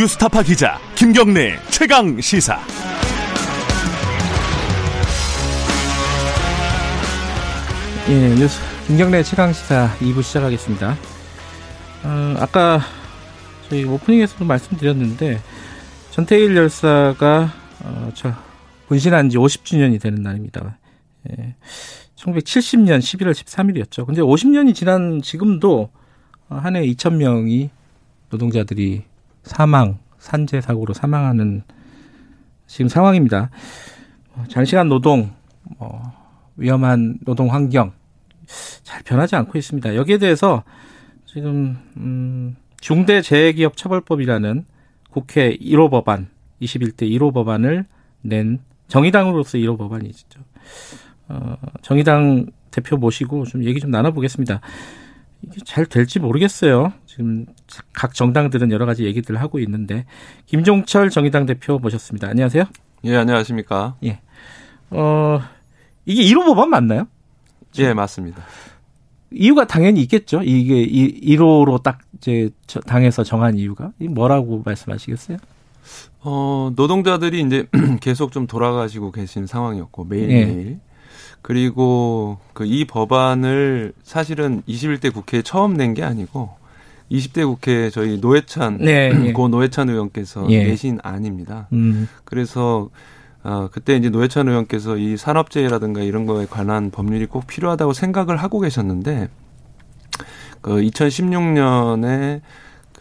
뉴스타파 기자 김경래 최강 시사. 예, 뉴스 김경래 최강 시사 2부 시작하겠습니다. 어, 아까 저희 오프닝에서도 말씀드렸는데 전태일 열사가 어, 저 분신한 지 50주년이 되는 날입니다. 예, 1970년 11월 13일이었죠. 근데 50년이 지난 지금도 한 해 2,000명이 노동자들이 사망, 산재 사고로 사망하는 지금 상황입니다. 어, 장시간 노동, 어, 위험한 노동 환경 잘 변하지 않고 있습니다. 여기에 대해서 지금 음, 중대재해기업처벌법이라는 국회 1호 법안, 21대 1호 법안을 낸 정의당으로서 1호 법안이죠. 어, 정의당 대표 모시고 좀 얘기 좀 나눠보겠습니다. 이게 잘 될지 모르겠어요. 지금 각 정당들은 여러 가지 얘기들을 하고 있는데 김종철 정의당 대표 모셨습니다. 안녕하세요. 예, 안녕하십니까. 예. 어, 이게 1호 법안 맞나요? 예, 맞습니다. 이유가 당연히 있겠죠. 이게 1호로 딱 이제 당에서 정한 이유가 이 뭐라고 말씀하시겠어요? 어, 노동자들이 이제 계속 좀 돌아가시고 계신 상황이었고 매일매일 예. 그리고 그 이 법안을 사실은 21대 국회에 처음 낸 게 아니고 20대 국회 저희 노회찬 네, 예. 고 노회찬 의원께서 예. 내신 안입니다. 음. 그래서 어 그때 이제 노회찬 의원께서 이 산업재해라든가 이런 거에 관한 법률이 꼭 필요하다고 생각을 하고 계셨는데 그 2016년에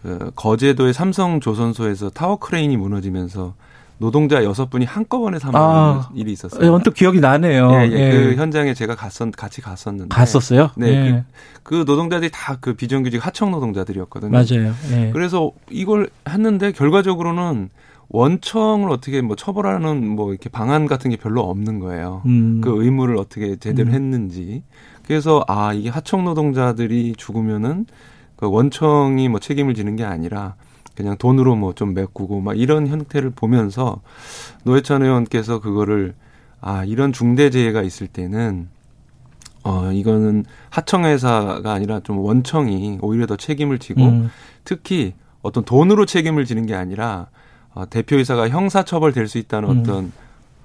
그 거제도의 삼성 조선소에서 타워 크레인이 무너지면서 노동자 여섯 분이 한꺼번에 사망하는 아, 일이 있었어요. 언뜻 기억이 나네요. 예, 예. 예. 그 현장에 제가 갔었 같이 갔었는데 갔었어요. 네, 예. 그, 그, 노동자들이 다 그 비정규직 하청 노동자들이었거든요. 맞아요. 예. 그래서 이걸 했는데 결과적으로는 원청을 어떻게 뭐 처벌하는 뭐 이렇게 방안 같은 게 별로 없는 거예요. 음. 그 의무를 어떻게 제대로 음. 했는지. 그래서 아 이게 하청 노동자들이 죽으면은 그 원청이 뭐 책임을 지는 게 아니라 그냥 돈으로 뭐 좀 메꾸고 막 이런 형태를 보면서 노회찬 의원께서 그거를 아 이런 중대재해가 있을 때는 어 이거는 하청회사가 아니라 좀 원청이 오히려 더 책임을 지고 음. 특히 어떤 돈으로 책임을 지는 게 아니라 어, 대표이사가 형사처벌 될 수 있다는 음. 어떤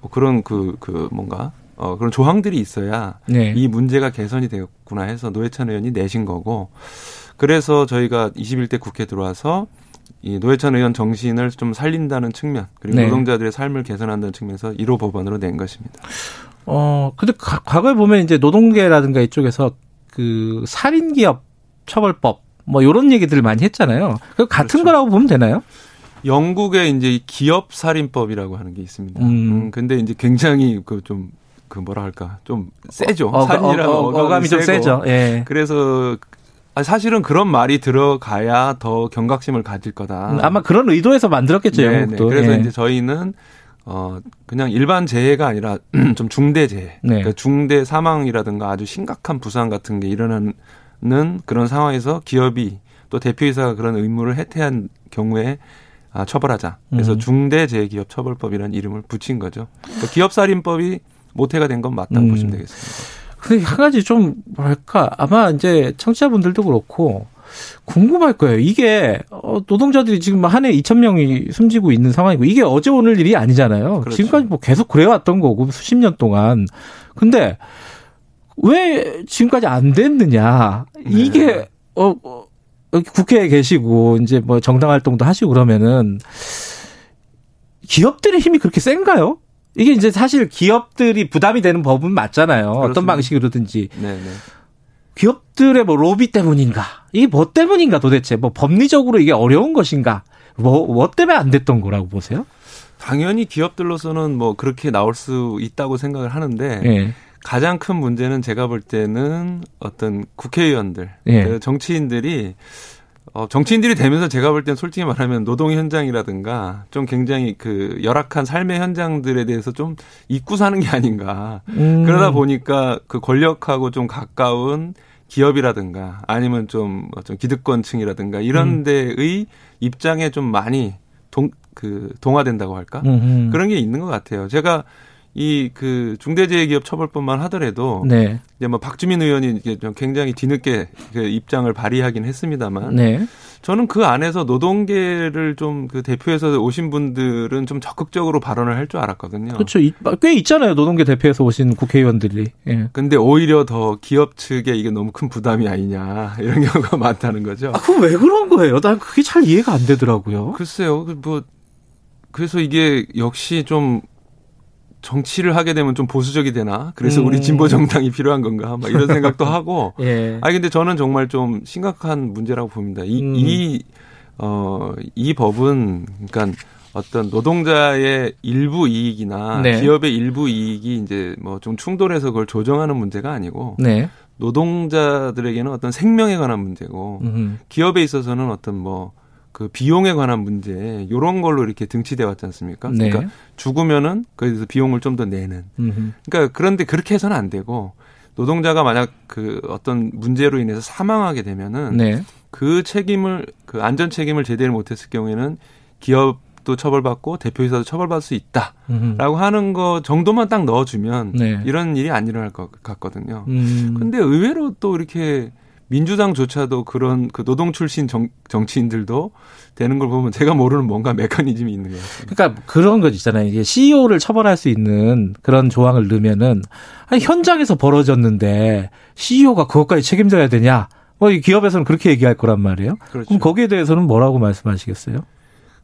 뭐 그런 그, 그 뭔가 어, 그런 조항들이 있어야 네. 이 문제가 개선이 되었구나 해서 노회찬 의원이 내신 거고 그래서 저희가 21대 국회 들어와서 이 노회찬 의원 정신을 좀 살린다는 측면 그리고 네. 노동자들의 삶을 개선한다는 측면에서 1호 법안으로 낸 것입니다. 어 근데 가, 과거에 보면 이제 노동계라든가 이쪽에서 그 살인 기업 처벌법 뭐 이런 얘기들을 많이 했잖아요. 그 같은 그렇죠. 거라고 보면 되나요? 영국에 이제 기업 살인법이라고 하는 게 있습니다. 음. 음 근데 이제 굉장히 그좀 그 뭐라 할까 좀 세죠. 어, 살인이라는 어, 어, 어 감이 좀 세죠. 예. 그래서 사실은 그런 말이 들어가야 더 경각심을 가질 거다. 음, 아마 그런 의도에서 만들었겠죠, 네, 영국도. 그래서 예. 이제 저희는 어 그냥 일반 재해가 아니라 좀 중대 재해, 네. 그러니까 중대 사망이라든가 아주 심각한 부상 같은 게 일어나는 그런 상황에서 기업이 또 대표이사가 그런 의무를 해태한 경우에 아, 처벌하자. 그래서 음. 중대재해기업처벌법이라는 이름을 붙인 거죠. 그러니까 기업살인법이 모태가 된 건 맞다고 음. 보시면 되겠습니다. 근데 한 가지 좀 뭐랄까 아마 이제 청취자분들도 그렇고 궁금할 거예요. 이게 어, 노동자들이 지금 한 해 2천 명이 숨지고 있는 상황이고 이게 어제 오늘 일이 아니잖아요. 그렇죠. 지금까지 뭐 계속 그래왔던 거고 수십 년 동안. 근데 왜 지금까지 안 됐느냐? 이게 네. 어, 어 국회에 계시고 이제 뭐 정당 활동도 하시고 그러면은 기업들의 힘이 그렇게 센가요? 이게 이제 사실 기업들이 부담이 되는 법은 맞잖아요. 그렇습니다. 어떤 방식으로든지. 네네. 네. 기업들의 뭐 로비 때문인가? 이게 뭐 때문인가 도대체? 뭐 법리적으로 이게 어려운 것인가? 뭐, 뭐 때문에 안 됐던 거라고 보세요? 당연히 기업들로서는 뭐 그렇게 나올 수 있다고 생각을 하는데 네. 가장 큰 문제는 제가 볼 때는 어떤 국회의원들, 네. 정치인들이 어, 정치인들이 되면서 제가 볼 땐 솔직히 말하면 노동 현장이라든가 좀 굉장히 그 열악한 삶의 현장들에 대해서 좀 잊고 사는 게 아닌가. 음. 그러다 보니까 그 권력하고 좀 가까운 기업이라든가 아니면 좀, 좀 기득권층이라든가 이런 음. 데의 입장에 좀 많이 동, 그, 동화된다고 할까? 음흠. 그런 게 있는 것 같아요. 제가 이 그 중대재해기업 처벌법만 하더라도 네. 이제 뭐 박주민 의원이 굉장히 뒤늦게 그 입장을 발의하긴 했습니다만 네. 저는 그 안에서 노동계를 좀 그 대표해서 오신 분들은 좀 적극적으로 발언을 할 줄 알았거든요. 그렇죠. 꽤 있잖아요. 노동계 대표해서 오신 국회의원들이. 예. 근데 오히려 더 기업 측에 이게 너무 큰 부담이 아니냐 이런 경우가 많다는 거죠. 아, 그럼 왜 그런 거예요? 난 그게 잘 이해가 안 되더라고요. 글쎄요. 그뭐 그래서 이게 역시 좀 정치를 하게 되면 좀 보수적이 되나? 그래서 음. 우리 진보 정당이 필요한 건가? 막 이런 생각도 하고. 예. 아니 근데 저는 정말 좀 심각한 문제라고 봅니다. 이, 음. 이 어, 이 법은 그러니까 어떤 노동자의 일부 이익이나 네. 기업의 일부 이익이 이제 뭐 좀 충돌해서 그걸 조정하는 문제가 아니고 네. 노동자들에게는 어떤 생명에 관한 문제고 음흠. 기업에 있어서는 어떤 뭐 그 비용에 관한 문제 요런 걸로 이렇게 등치돼 왔지 않습니까? 네. 그러니까 죽으면은 거기서 비용을 좀 더 내는. 음흠. 그러니까 그런데 그렇게 해서는 안 되고 노동자가 만약 그 어떤 문제로 인해서 사망하게 되면은 네. 그 책임을 그 안전 책임을 제대로 못했을 경우에는 기업도 처벌받고 대표이사도 처벌받을 수 있다라고 음흠. 하는 거 정도만 딱 넣어주면 네. 이런 일이 안 일어날 것 같거든요. 음. 근데 의외로 또 이렇게 민주당조차도 그런 그 노동 출신 정, 정치인들도 되는 걸 보면 제가 모르는 뭔가 메커니즘이 있는 것 같습니다. 그러니까 그런 거 있잖아요. 이게 CEO를 처벌할 수 있는 그런 조항을 넣으면은 아니 현장에서 벌어졌는데 CEO가 그것까지 책임져야 되냐? 뭐 기업에서는 그렇게 얘기할 거란 말이에요. 그렇죠. 그럼 거기에 대해서는 뭐라고 말씀하시겠어요?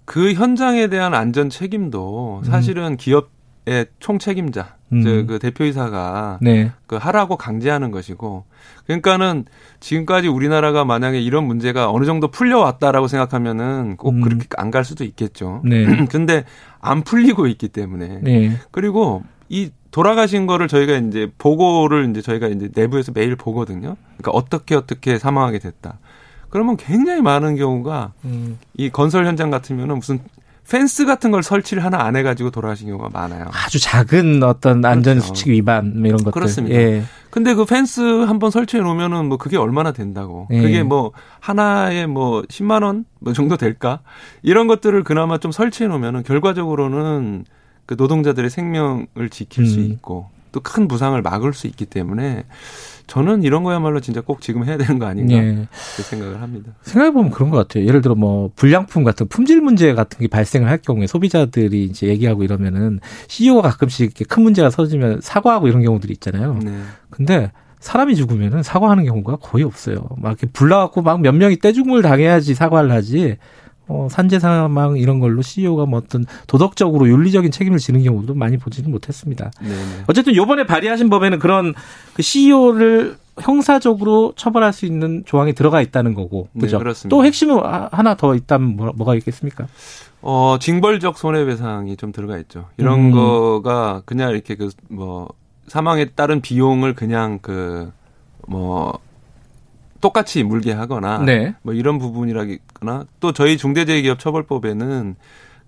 그 현장에 대한 안전 책임도 사실은 음. 기업 의 총책임자, 음. 그 대표이사가 네. 그 하라고 강제하는 것이고, 그러니까는 지금까지 우리나라가 만약에 이런 문제가 어느 정도 풀려왔다라고 생각하면은 꼭 음. 그렇게 안 갈 수도 있겠죠. 네. 근데 안 풀리고 있기 때문에. 네. 그리고 이 돌아가신 거를 저희가 이제 보고를 이제 저희가 이제 내부에서 매일 보거든요. 그러니까 어떻게 어떻게 사망하게 됐다. 그러면 굉장히 많은 경우가 음. 이 건설 현장 같으면은 무슨 펜스 같은 걸 설치를 하나 안 해가지고 돌아가신 경우가 많아요. 아주 작은 어떤 안전수칙 그렇죠. 위반 뭐 이런 것들. 그렇습니다. 예. 근데 그 펜스 한번 설치해 놓으면은 뭐 그게 얼마나 된다고. 예. 그게 뭐 하나에 뭐 10만 원 뭐 정도 될까? 이런 것들을 그나마 좀 설치해 놓으면은 결과적으로는 그 노동자들의 생명을 지킬 음. 수 있고 또 큰 부상을 막을 수 있기 때문에 저는 이런 거야말로 진짜 꼭 지금 해야 되는 거 아닌가 예. 생각을 합니다. 생각해 보면 그런 것 같아요. 예를 들어 뭐 불량품 같은 품질 문제 같은 게 발생을 할 경우에 소비자들이 이제 얘기하고 이러면은 CEO가 가끔씩 이렇게 큰 문제가 터지면 사과하고 이런 경우들이 있잖아요. 네. 근데 사람이 죽으면은 사과하는 경우가 거의 없어요. 막 이렇게 불나갖고 막 몇 명이 떼죽음을 당해야지 사과를 하지. 어, 산재 사망 이런 걸로 CEO가 뭐 어떤 도덕적으로 윤리적인 책임을 지는 경우도 많이 보지는 못했습니다. 네네. 어쨌든 요번에 발의하신 법에는 그런 그 CEO를 형사적으로 처벌할 수 있는 조항이 들어가 있다는 거고. 네, 그죠? 네, 또 핵심은 하나 더 있다면 뭐, 뭐가 있겠습니까? 어, 징벌적 손해배상이 좀 들어가 있죠. 이런 음. 거가 그냥 이렇게 그 뭐 사망에 따른 비용을 그냥 그뭐 똑같이 물게 하거나 네. 뭐 이런 부분이라거나 또 저희 중대재해기업처벌법에는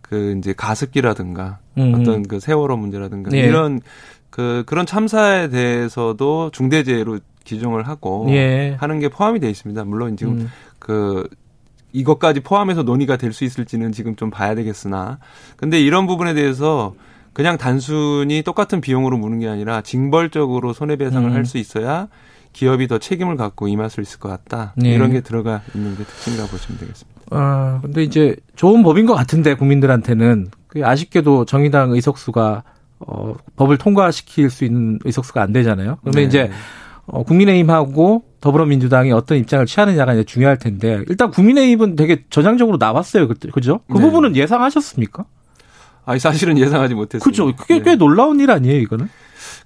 그 이제 가습기라든가 음. 어떤 그 세월호 문제라든가 네. 이런 그 그런 참사에 대해서도 중대재해로 기준을 하고 예. 하는 게 포함이 돼 있습니다. 물론 지금 음. 그 이것까지 포함해서 논의가 될 수 있을지는 지금 좀 봐야 되겠으나 근데 이런 부분에 대해서 그냥 단순히 똑같은 비용으로 무는 게 아니라 징벌적으로 손해배상을 음. 할수 있어야 기업이 더 책임을 갖고 임할 수 있을 것 같다. 네. 이런 게 들어가 있는 게 특징이라고 보시면 되겠습니다. 아, 근데 이제 좋은 법인 것 같은데 국민들한테는 그 아쉽게도 정의당 의석수가 어, 법을 통과시킬 수 있는 의석수가 안 되잖아요. 그러면 네. 이제 어, 국민의힘하고 더불어민주당이 어떤 입장을 취하느냐가 이제 중요할 텐데 일단 국민의힘은 되게 전향적으로 나왔어요. 그때 그죠? 그 네. 부분은 예상하셨습니까? 아니 사실은 예상하지 못했어요. 그죠? 그게 꽤 네. 놀라운 일 아니에요, 이거는?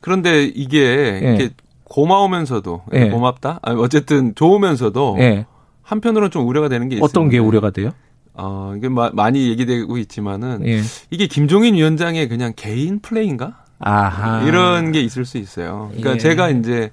그런데 이게 네. 고마우면서도 네. 고맙다. 아니, 어쨌든 좋으면서도 네. 한편으로는 좀 우려가 되는 게. 어떤 게 우려가 돼요? 어, 이게 마, 많이 얘기되고 있지만은 예. 이게 김종인 위원장의 그냥 개인 플레이인가? 아하. 이런 게 있을 수 있어요. 그러니까 예. 제가 이제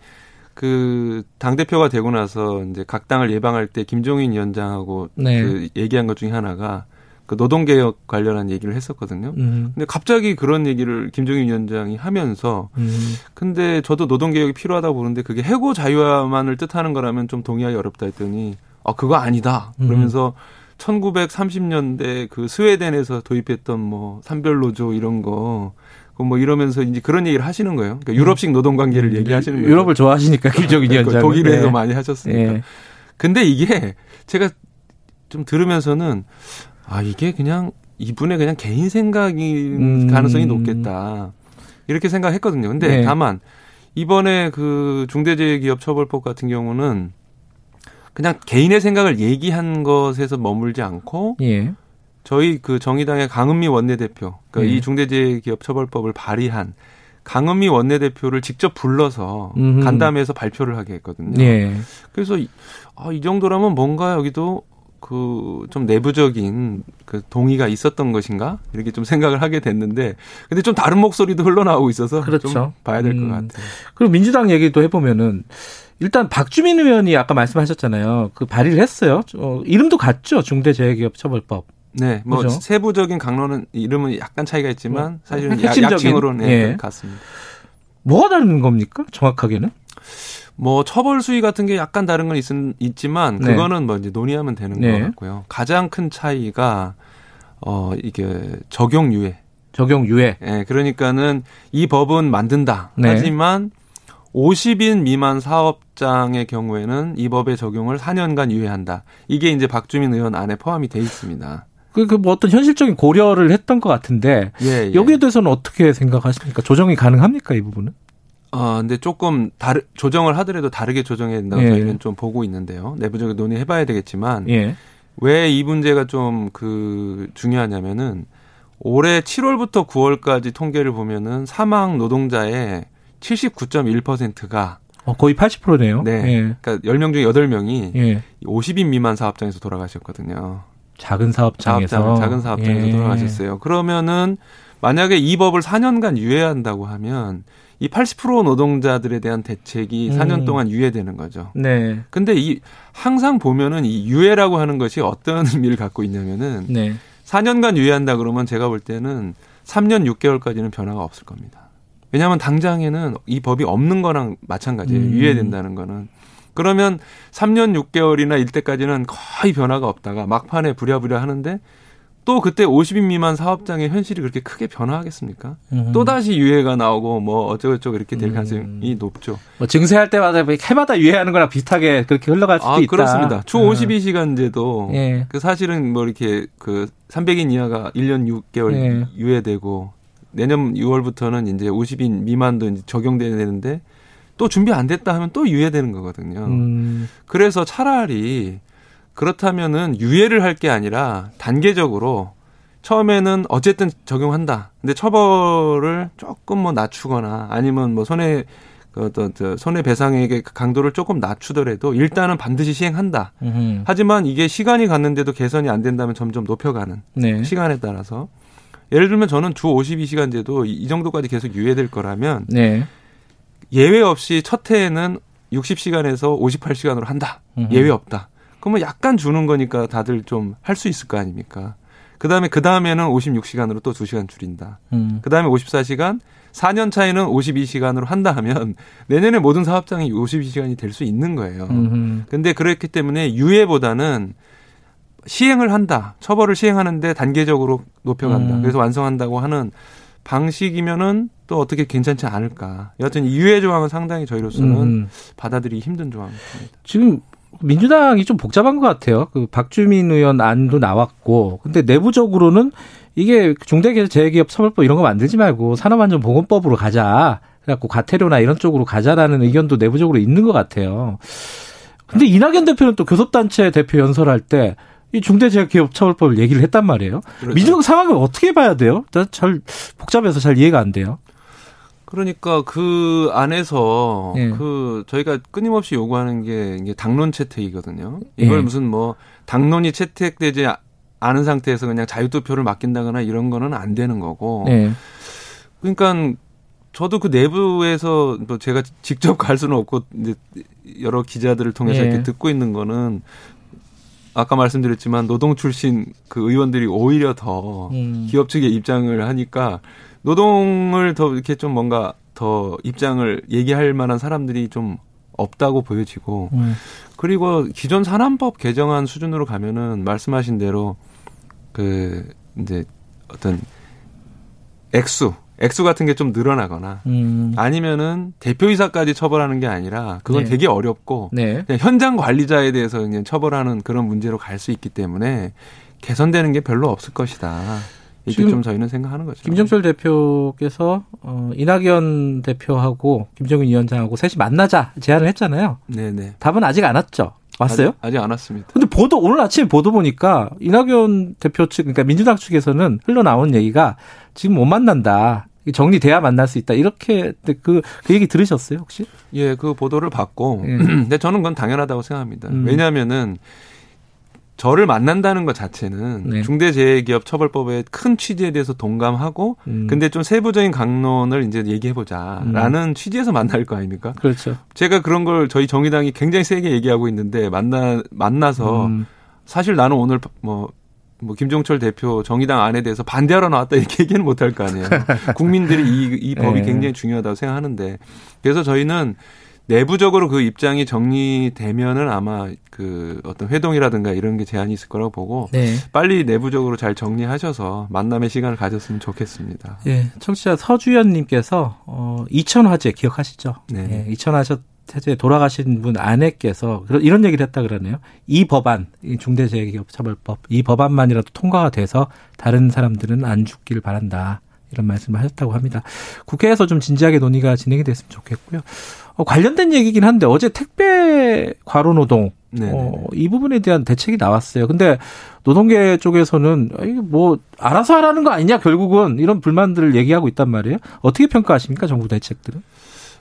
그 당 대표가 되고 나서 이제 각 당을 예방할 때 김종인 위원장하고 네. 그 얘기한 것 중에 하나가 그 노동개혁 관련한 얘기를 했었거든요. 음. 근데 갑자기 그런 얘기를 김정인 위원장이 하면서 음. 근데 저도 노동개혁이 필요하다고 보는데 그게 해고 자유화만을 뜻하는 거라면 좀 동의하기 어렵다 했더니 아 그거 아니다. 음. 그러면서 음. 1930년대 그 스웨덴에서 도입했던 뭐 산별노조 이런 거, 뭐 이러면서 이제 그런 얘기를 하시는 거예요. 그러니까 유럽식 노동 관계를 음. 얘기하시는 거예요. 유럽을 좋아하시니까 김정인 위원장. 독일에서 네. 많이 하셨으니까. 네. 근데 이게 제가 좀 들으면서는 아 이게 그냥 이분의 그냥 개인 생각인 음. 가능성이 높겠다 이렇게 생각했거든요. 근데 네. 다만 이번에 그 중대재해기업처벌법 같은 경우는 그냥 개인의 생각을 얘기한 것에서 머물지 않고 예. 저희 그 정의당의 강은미 원내대표, 그러니까 예. 이 중대재해기업처벌법을 발의한 강은미 원내대표를 직접 불러서 음흠. 간담회에서 발표를 하게 했거든요. 예. 그래서 아, 이 정도라면 뭔가 여기도 그 좀 내부적인 그 동의가 있었던 것인가 이렇게 좀 생각을 하게 됐는데 근데 좀 다른 목소리도 흘러나오고 있어서 그렇죠. 좀 봐야 될것 음. 같아요. 그리고 민주당 얘기도 해보면은 일단 박주민 의원이 아까 말씀하셨잖아요. 그 발의를 했어요. 어, 이름도 같죠. 중대재해기업처벌법. 네, 뭐 그렇죠? 세부적인 강론은 이름은 약간 차이가 있지만 뭐, 사실은 핵심적인, 약칭으로는 네, 예. 같습니다. 뭐가 다른 겁니까? 정확하게는? 뭐 처벌 수위 같은 게 약간 다른 건 있, 있지만 네. 그거는 뭐 이제 논의하면 되는 네. 것 같고요. 가장 큰 차이가 어 이게 적용 유예. 적용 유예. 예, 네, 그러니까는 이 법은 만든다. 네. 하지만 50인 미만 사업장의 경우에는 이 법의 적용을 4년간 유예한다. 이게 이제 박주민 의원 안에 포함이 돼 있습니다. 그, 그, 뭐 어떤 현실적인 고려를 했던 것 같은데. 예, 예. 여기에 대해서는 어떻게 생각하십니까? 조정이 가능합니까? 이 부분은? 아, 근데 조금 다르, 조정을 하더라도 다르게 조정해야 된다고 예. 저희는 좀 보고 있는데요. 내부적으로 논의해봐야 되겠지만. 예. 왜이 문제가 좀 그 중요하냐면은 올해 7월부터 9월까지 통계를 보면은 사망 노동자의 79.1%가 어, 거의 80%네요. 네. 예. 그러니까 10명 중에 8명이 예. 50인 미만 사업장에서 돌아가셨거든요. 작은 사업장에서 사업장, 작은 사업장에서 예. 돌아가셨어요. 그러면은 만약에 이 법을 4년간 유예한다고 하면 이 80% 노동자들에 대한 대책이 음. 4년 동안 유예되는 거죠. 네. 근데 이 항상 보면은 이 유예라고 하는 것이 어떤 의미를 갖고 있냐면은 네. 4년간 유예한다 그러면 제가 볼 때는 3년 6개월까지는 변화가 없을 겁니다. 왜냐하면 당장에는 이 법이 없는 거랑 마찬가지예요. 음. 유예된다는 거는. 그러면 3년 6개월이나 일때까지는 거의 변화가 없다가 막판에 부랴부랴 하는데 또 그때 50인 미만 사업장의 현실이 그렇게 크게 변화하겠습니까? 음. 또 다시 유예가 나오고 뭐 어쩌고저쩌고 이렇게 될 음. 가능성이 음. 높죠. 뭐 증세할 때마다 뭐 해마다 유예하는 거랑 비슷하게 그렇게 흘러갈 수도 아, 있다. 그렇습니다. 주 52시간제도 음. 예. 그 사실은 뭐 이렇게 그 300인 이하가 1년 6개월 예. 유예되고 내년 6월부터는 이제 50인 미만도 이제 적용돼야 되는데 또 준비 안 됐다 하면 또 유예되는 거거든요. 음. 그래서 차라리 그렇다면은 유예를 할 게 아니라 단계적으로 처음에는 어쨌든 적용한다. 근데 처벌을 조금 뭐 낮추거나 아니면 뭐 손해 그 어떤 저 손해 배상액의 강도를 조금 낮추더라도 일단은 반드시 시행한다. 음흠. 하지만 이게 시간이 갔는데도 개선이 안 된다면 점점 높여가는 네. 시간에 따라서 예를 들면 저는 주 52시간제도 이 정도까지 계속 유예될 거라면 네. 예외 없이 첫 해에는 60시간에서 58시간으로 한다. 음흠. 예외 없다. 그러면 약간 주는 거니까 다들 좀 할 수 있을 거 아닙니까? 그 다음에 그 다음에는 56시간으로 또 2시간 줄인다. 음. 그 다음에 54시간 4년 차에는 52시간으로 한다 하면 내년에 모든 사업장이 52시간이 될 수 있는 거예요. 음흠. 근데 그렇기 때문에 유예보다는 시행을 한다. 처벌을 시행하는데 단계적으로 높여간다. 음. 그래서 완성한다고 하는 방식이면은 또 어떻게 괜찮지 않을까. 여하튼 유예 조항은 상당히 저희로서는 음. 받아들이기 힘든 조항입니다. 지금 민주당이 좀 복잡한 것 같아요. 그 박주민 의원 안도 나왔고, 근데 내부적으로는 이게 중대재해기업 처벌법 이런 거 만들지 말고 산업안전보건법으로 가자. 그래갖고 과태료나 이런 쪽으로 가자라는 의견도 내부적으로 있는 것 같아요. 근데 이낙연 대표는 또 교섭단체 대표 연설할 때 이 중대재해기업처벌법을 얘기를 했단 말이에요. 그렇죠. 민주당 상황을 어떻게 봐야 돼요? 잘 복잡해서 잘 이해가 안 돼요. 그러니까 그 안에서 예. 그 저희가 끊임없이 요구하는 게 이게 당론 채택이거든요. 이걸 예. 무슨 뭐 당론이 채택되지 않은 상태에서 그냥 자유투표를 맡긴다거나 이런 거는 안 되는 거고. 예. 그러니까 저도 그 내부에서 뭐 제가 직접 갈 수는 없고 이제 여러 기자들을 통해서 예. 이렇게 듣고 있는 거는 아까 말씀드렸지만 노동 출신 그 의원들이 오히려 더 음. 기업 측의 입장을 하니까 노동을 더 이렇게 좀 뭔가 더 입장을 얘기할 만한 사람들이 좀 없다고 보여지고 음. 그리고 기존 산안법 개정안 수준으로 가면은 말씀하신 대로 그 이제 어떤 액수 액수 같은 게 좀 늘어나거나 음. 아니면은 대표이사까지 처벌하는 게 아니라 그건 네. 되게 어렵고 네. 그냥 현장 관리자에 대해서 그냥 처벌하는 그런 문제로 갈 수 있기 때문에 개선되는 게 별로 없을 것이다. 이렇게 좀 저희는 생각하는 거죠. 김정철 대표께서 어, 이낙연 대표하고 김정은 위원장하고 셋이 만나자 제안을 했잖아요. 네네. 답은 아직 안 왔죠. 왔어요? 아직, 아직 안 왔습니다. 근데 보도 오늘 아침에 보도 보니까 이낙연 대표 측 그러니까 민주당 측에서는 흘러나온 얘기가 지금 못 만난다. 정리돼야 만날 수 있다. 이렇게 그, 그 얘기 들으셨어요, 혹시? 예, 그 보도를 받고. 예. 근데 저는 그건 당연하다고 생각합니다. 음. 왜냐하면은 저를 만난다는 것 자체는 네. 중대재해기업처벌법의 큰 취지에 대해서 동감하고 음. 근데 좀 세부적인 강론을 이제 얘기해 보자라는 음. 취지에서 만날 거 아닙니까? 그렇죠. 제가 그런 걸 저희 정의당이 굉장히 세게 얘기하고 있는데 만나 만나서 음. 사실 나는 오늘 뭐. 뭐 김종철 대표 정의당 안에 대해서 반대하러 나왔다 이렇게 얘기는 못할 거 아니에요. 국민들이 이, 이 법이 네. 굉장히 중요하다고 생각하는데 그래서 저희는 내부적으로 그 입장이 정리되면은 아마 그 어떤 회동이라든가 이런 게 제한이 있을 거라고 보고 네. 빨리 내부적으로 잘 정리하셔서 만남의 시간을 가졌으면 좋겠습니다. 예, 청취자 서주연 님께서 어 이천 화재 기억하시죠? 네. 예, 이천 화재 태제 돌아가신 분 아내께서 이런 얘기를 했다 그러네요. 이 법안, 이 중대재해기업처벌법, 이 법안만이라도 통과가 돼서 다른 사람들은 안 죽길 바란다. 이런 말씀을 하셨다고 합니다. 국회에서 좀 진지하게 논의가 진행이 됐으면 좋겠고요. 어, 관련된 얘기긴 한데 어제 택배 과로 노동 어, 이 부분에 대한 대책이 나왔어요. 근데 노동계 쪽에서는 이게 뭐 알아서 하라는 거 아니냐 결국은 이런 불만들을 얘기하고 있단 말이에요. 어떻게 평가하십니까 정부 대책들은?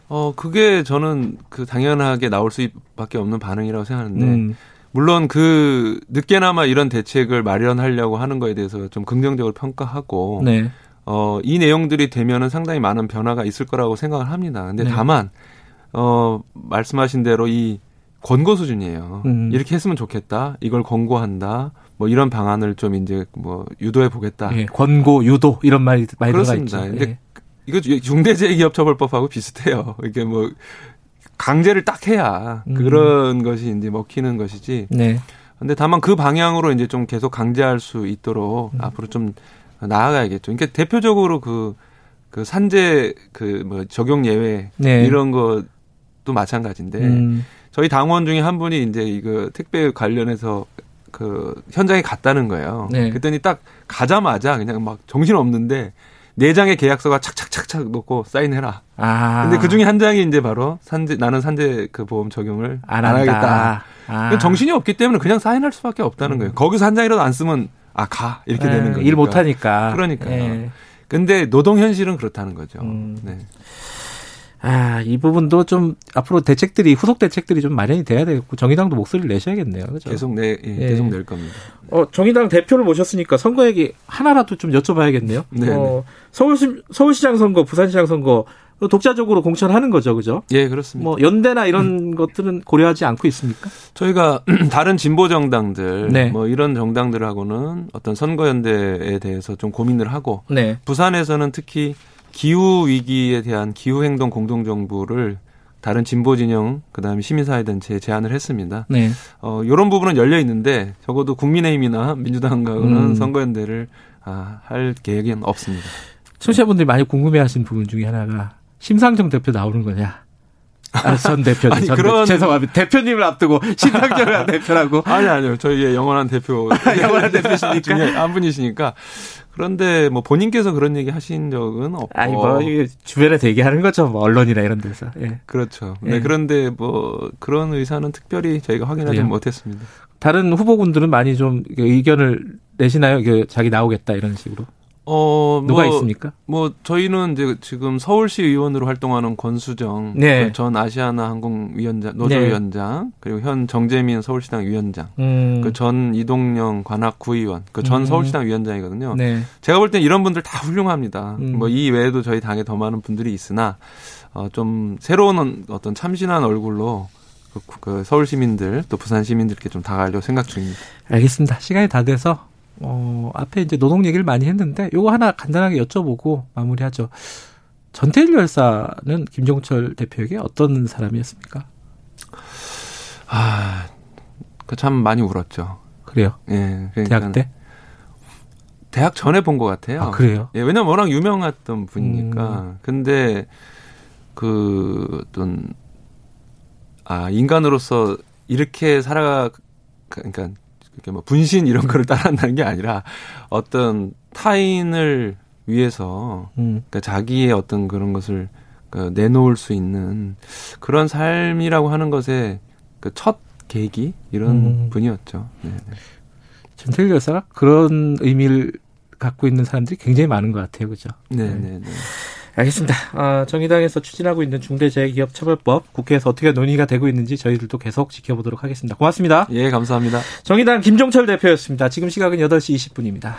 어 그게 저는 그 당연하게 나올 수밖에 없는 반응이라고 생각하는데 음. 물론 그 늦게나마 이런 대책을 마련하려고 하는 거에 대해서 좀 긍정적으로 평가하고 네. 어이 내용들이 되면은 상당히 많은 변화가 있을 거라고 생각을 합니다. 근데 네. 다만 어, 말씀하신 대로 이 권고 수준이에요. 음. 이렇게 했으면 좋겠다. 이걸 권고한다. 뭐 이런 방안을 좀 이제 뭐 유도해 보겠다. 예, 권고 유도 이런 말이 많이 들어가 있죠. 근데 예. 이거 중대재해기업처벌법하고 비슷해요. 이게 뭐 강제를 딱 해야 음. 그런 것이 이제 먹히는 것이지. 네. 근데 다만 그 방향으로 이제 좀 계속 강제할 수 있도록 음. 앞으로 좀 나아가야겠죠. 그러니까 대표적으로 그, 그 산재 그 뭐 적용 예외 네. 이런 거 또 마찬가지인데 음. 저희 당원 중에 한 분이 이제 이거 택배 관련해서 그 현장에 갔다는 거예요. 네. 그랬더니 딱 가자마자 그냥 막 정신 없는데 네 장의 계약서가 착착착착 놓고 사인해라. 아. 근데 그 중에 한 장이 이제 바로 산재 나는 산재 그 보험 적용을 안, 안 하겠다. 아. 정신이 없기 때문에 그냥 사인할 수밖에 없다는 거예요. 거기서 한 장이라도 안 쓰면 아 가 이렇게 에, 되는 거예요. 일 못하니까. 그러니까요. 예. 근데 노동 현실은 그렇다는 거죠. 음. 네. 아, 이 부분도 좀 앞으로 대책들이 후속 대책들이 좀 마련이 돼야 되겠고 정의당도 목소리를 내셔야겠네요. 그죠? 계속 내 예, 예. 계속 낼 겁니다. 어, 정의당 대표를 모셨으니까 선거 얘기 하나라도 좀 여쭤봐야겠네요. 네. 어, 네. 서울시 서울시장 선거, 부산시장 선거 독자적으로 공천하는 거죠, 그죠? 예, 그렇습니다. 뭐 연대나 이런 음. 것들은 고려하지 않고 있습니까? 저희가 다른 진보 정당들, 네. 뭐 이런 정당들하고는 어떤 선거 연대에 대해서 좀 고민을 하고, 네. 부산에서는 특히 기후 위기에 대한 기후 행동 공동 정부를 다른 진보 진영 그다음에 시민사회 단체에 제안을 했습니다. 네. 어 요런 부분은 열려 있는데 적어도 국민의힘이나 민주당과는 음. 선거연대를 아, 할 계획은 없습니다. 청취자분들이 많이 궁금해하시는 부분 중에 하나가 심상정 대표 나오는 거냐? 아, 전 대표님. 아니, 전 그런. 대, 죄송합니다. 대표님을 앞두고 심상정 대표라고. 아니, 아니요. 저희의 영원한 대표. 영원한 대표시니까. 중에 한 분이시니까. 그런데 뭐 본인께서 그런 얘기 하신 적은 없고. 아니 뭐 주변에서 얘기하는 거죠. 뭐 언론이나 이런 데서. 예. 그렇죠. 네, 예. 그런데 뭐 그런 의사는 특별히 저희가 확인하지 그래요? 못했습니다. 다른 후보군들은 많이 좀 의견을 내시나요? 자기 나오겠다 이런 식으로. 어, 누가 뭐, 있습니까? 뭐 저희는 이제 지금 서울시 의원으로 활동하는 권수정 네. 그 전 아시아나 항공 위원장 노조위원장 네. 그리고 현 정재민 서울시당 위원장 음. 그전 이동영 관악 구의원 그전 음. 서울시당 위원장이거든요. 네. 제가 볼 땐 이런 분들 다 훌륭합니다. 음. 뭐이 외에도 저희 당에 더 많은 분들이 있으나 어, 좀 새로운 어떤 참신한 얼굴로 그, 그 서울 시민들 또 부산 시민들께 좀 다가가려고 생각 중입니다. 알겠습니다. 시간이 다 돼서 어, 앞에 이제 노동 얘기를 많이 했는데 요거 하나 간단하게 여쭤보고 마무리하죠. 전태일 열사는 김종철 대표에게 어떤 사람이었습니까? 아, 그 참 많이 울었죠. 그래요? 예. 그러니까 대학 때? 대학 전에 본 것 같아요. 아, 그래요? 예, 왜냐면 워낙 유명했던 분이니까. 음. 근데 그 어떤 아 인간으로서 이렇게 살아 그러니까 이렇게 뭐 분신 이런 거를 따라한다는 게 아니라 어떤 타인을 위해서 음. 그러니까 자기의 어떤 그런 것을 그 내놓을 수 있는 그런 삶이라고 하는 것에 그첫 계기 이런 음. 분이었죠. 네. 전태일 여사가 그런 의미를 갖고 있는 사람들이 굉장히 많은 것 같아요, 그죠? 네, 네, 네. 알겠습니다. 아, 정의당에서 추진하고 있는 중대재해기업처벌법 국회에서 어떻게 논의가 되고 있는지 저희들도 계속 지켜보도록 하겠습니다. 고맙습니다. 예, 감사합니다. 정의당 김종철 대표였습니다. 지금 시각은 8시 20분입니다.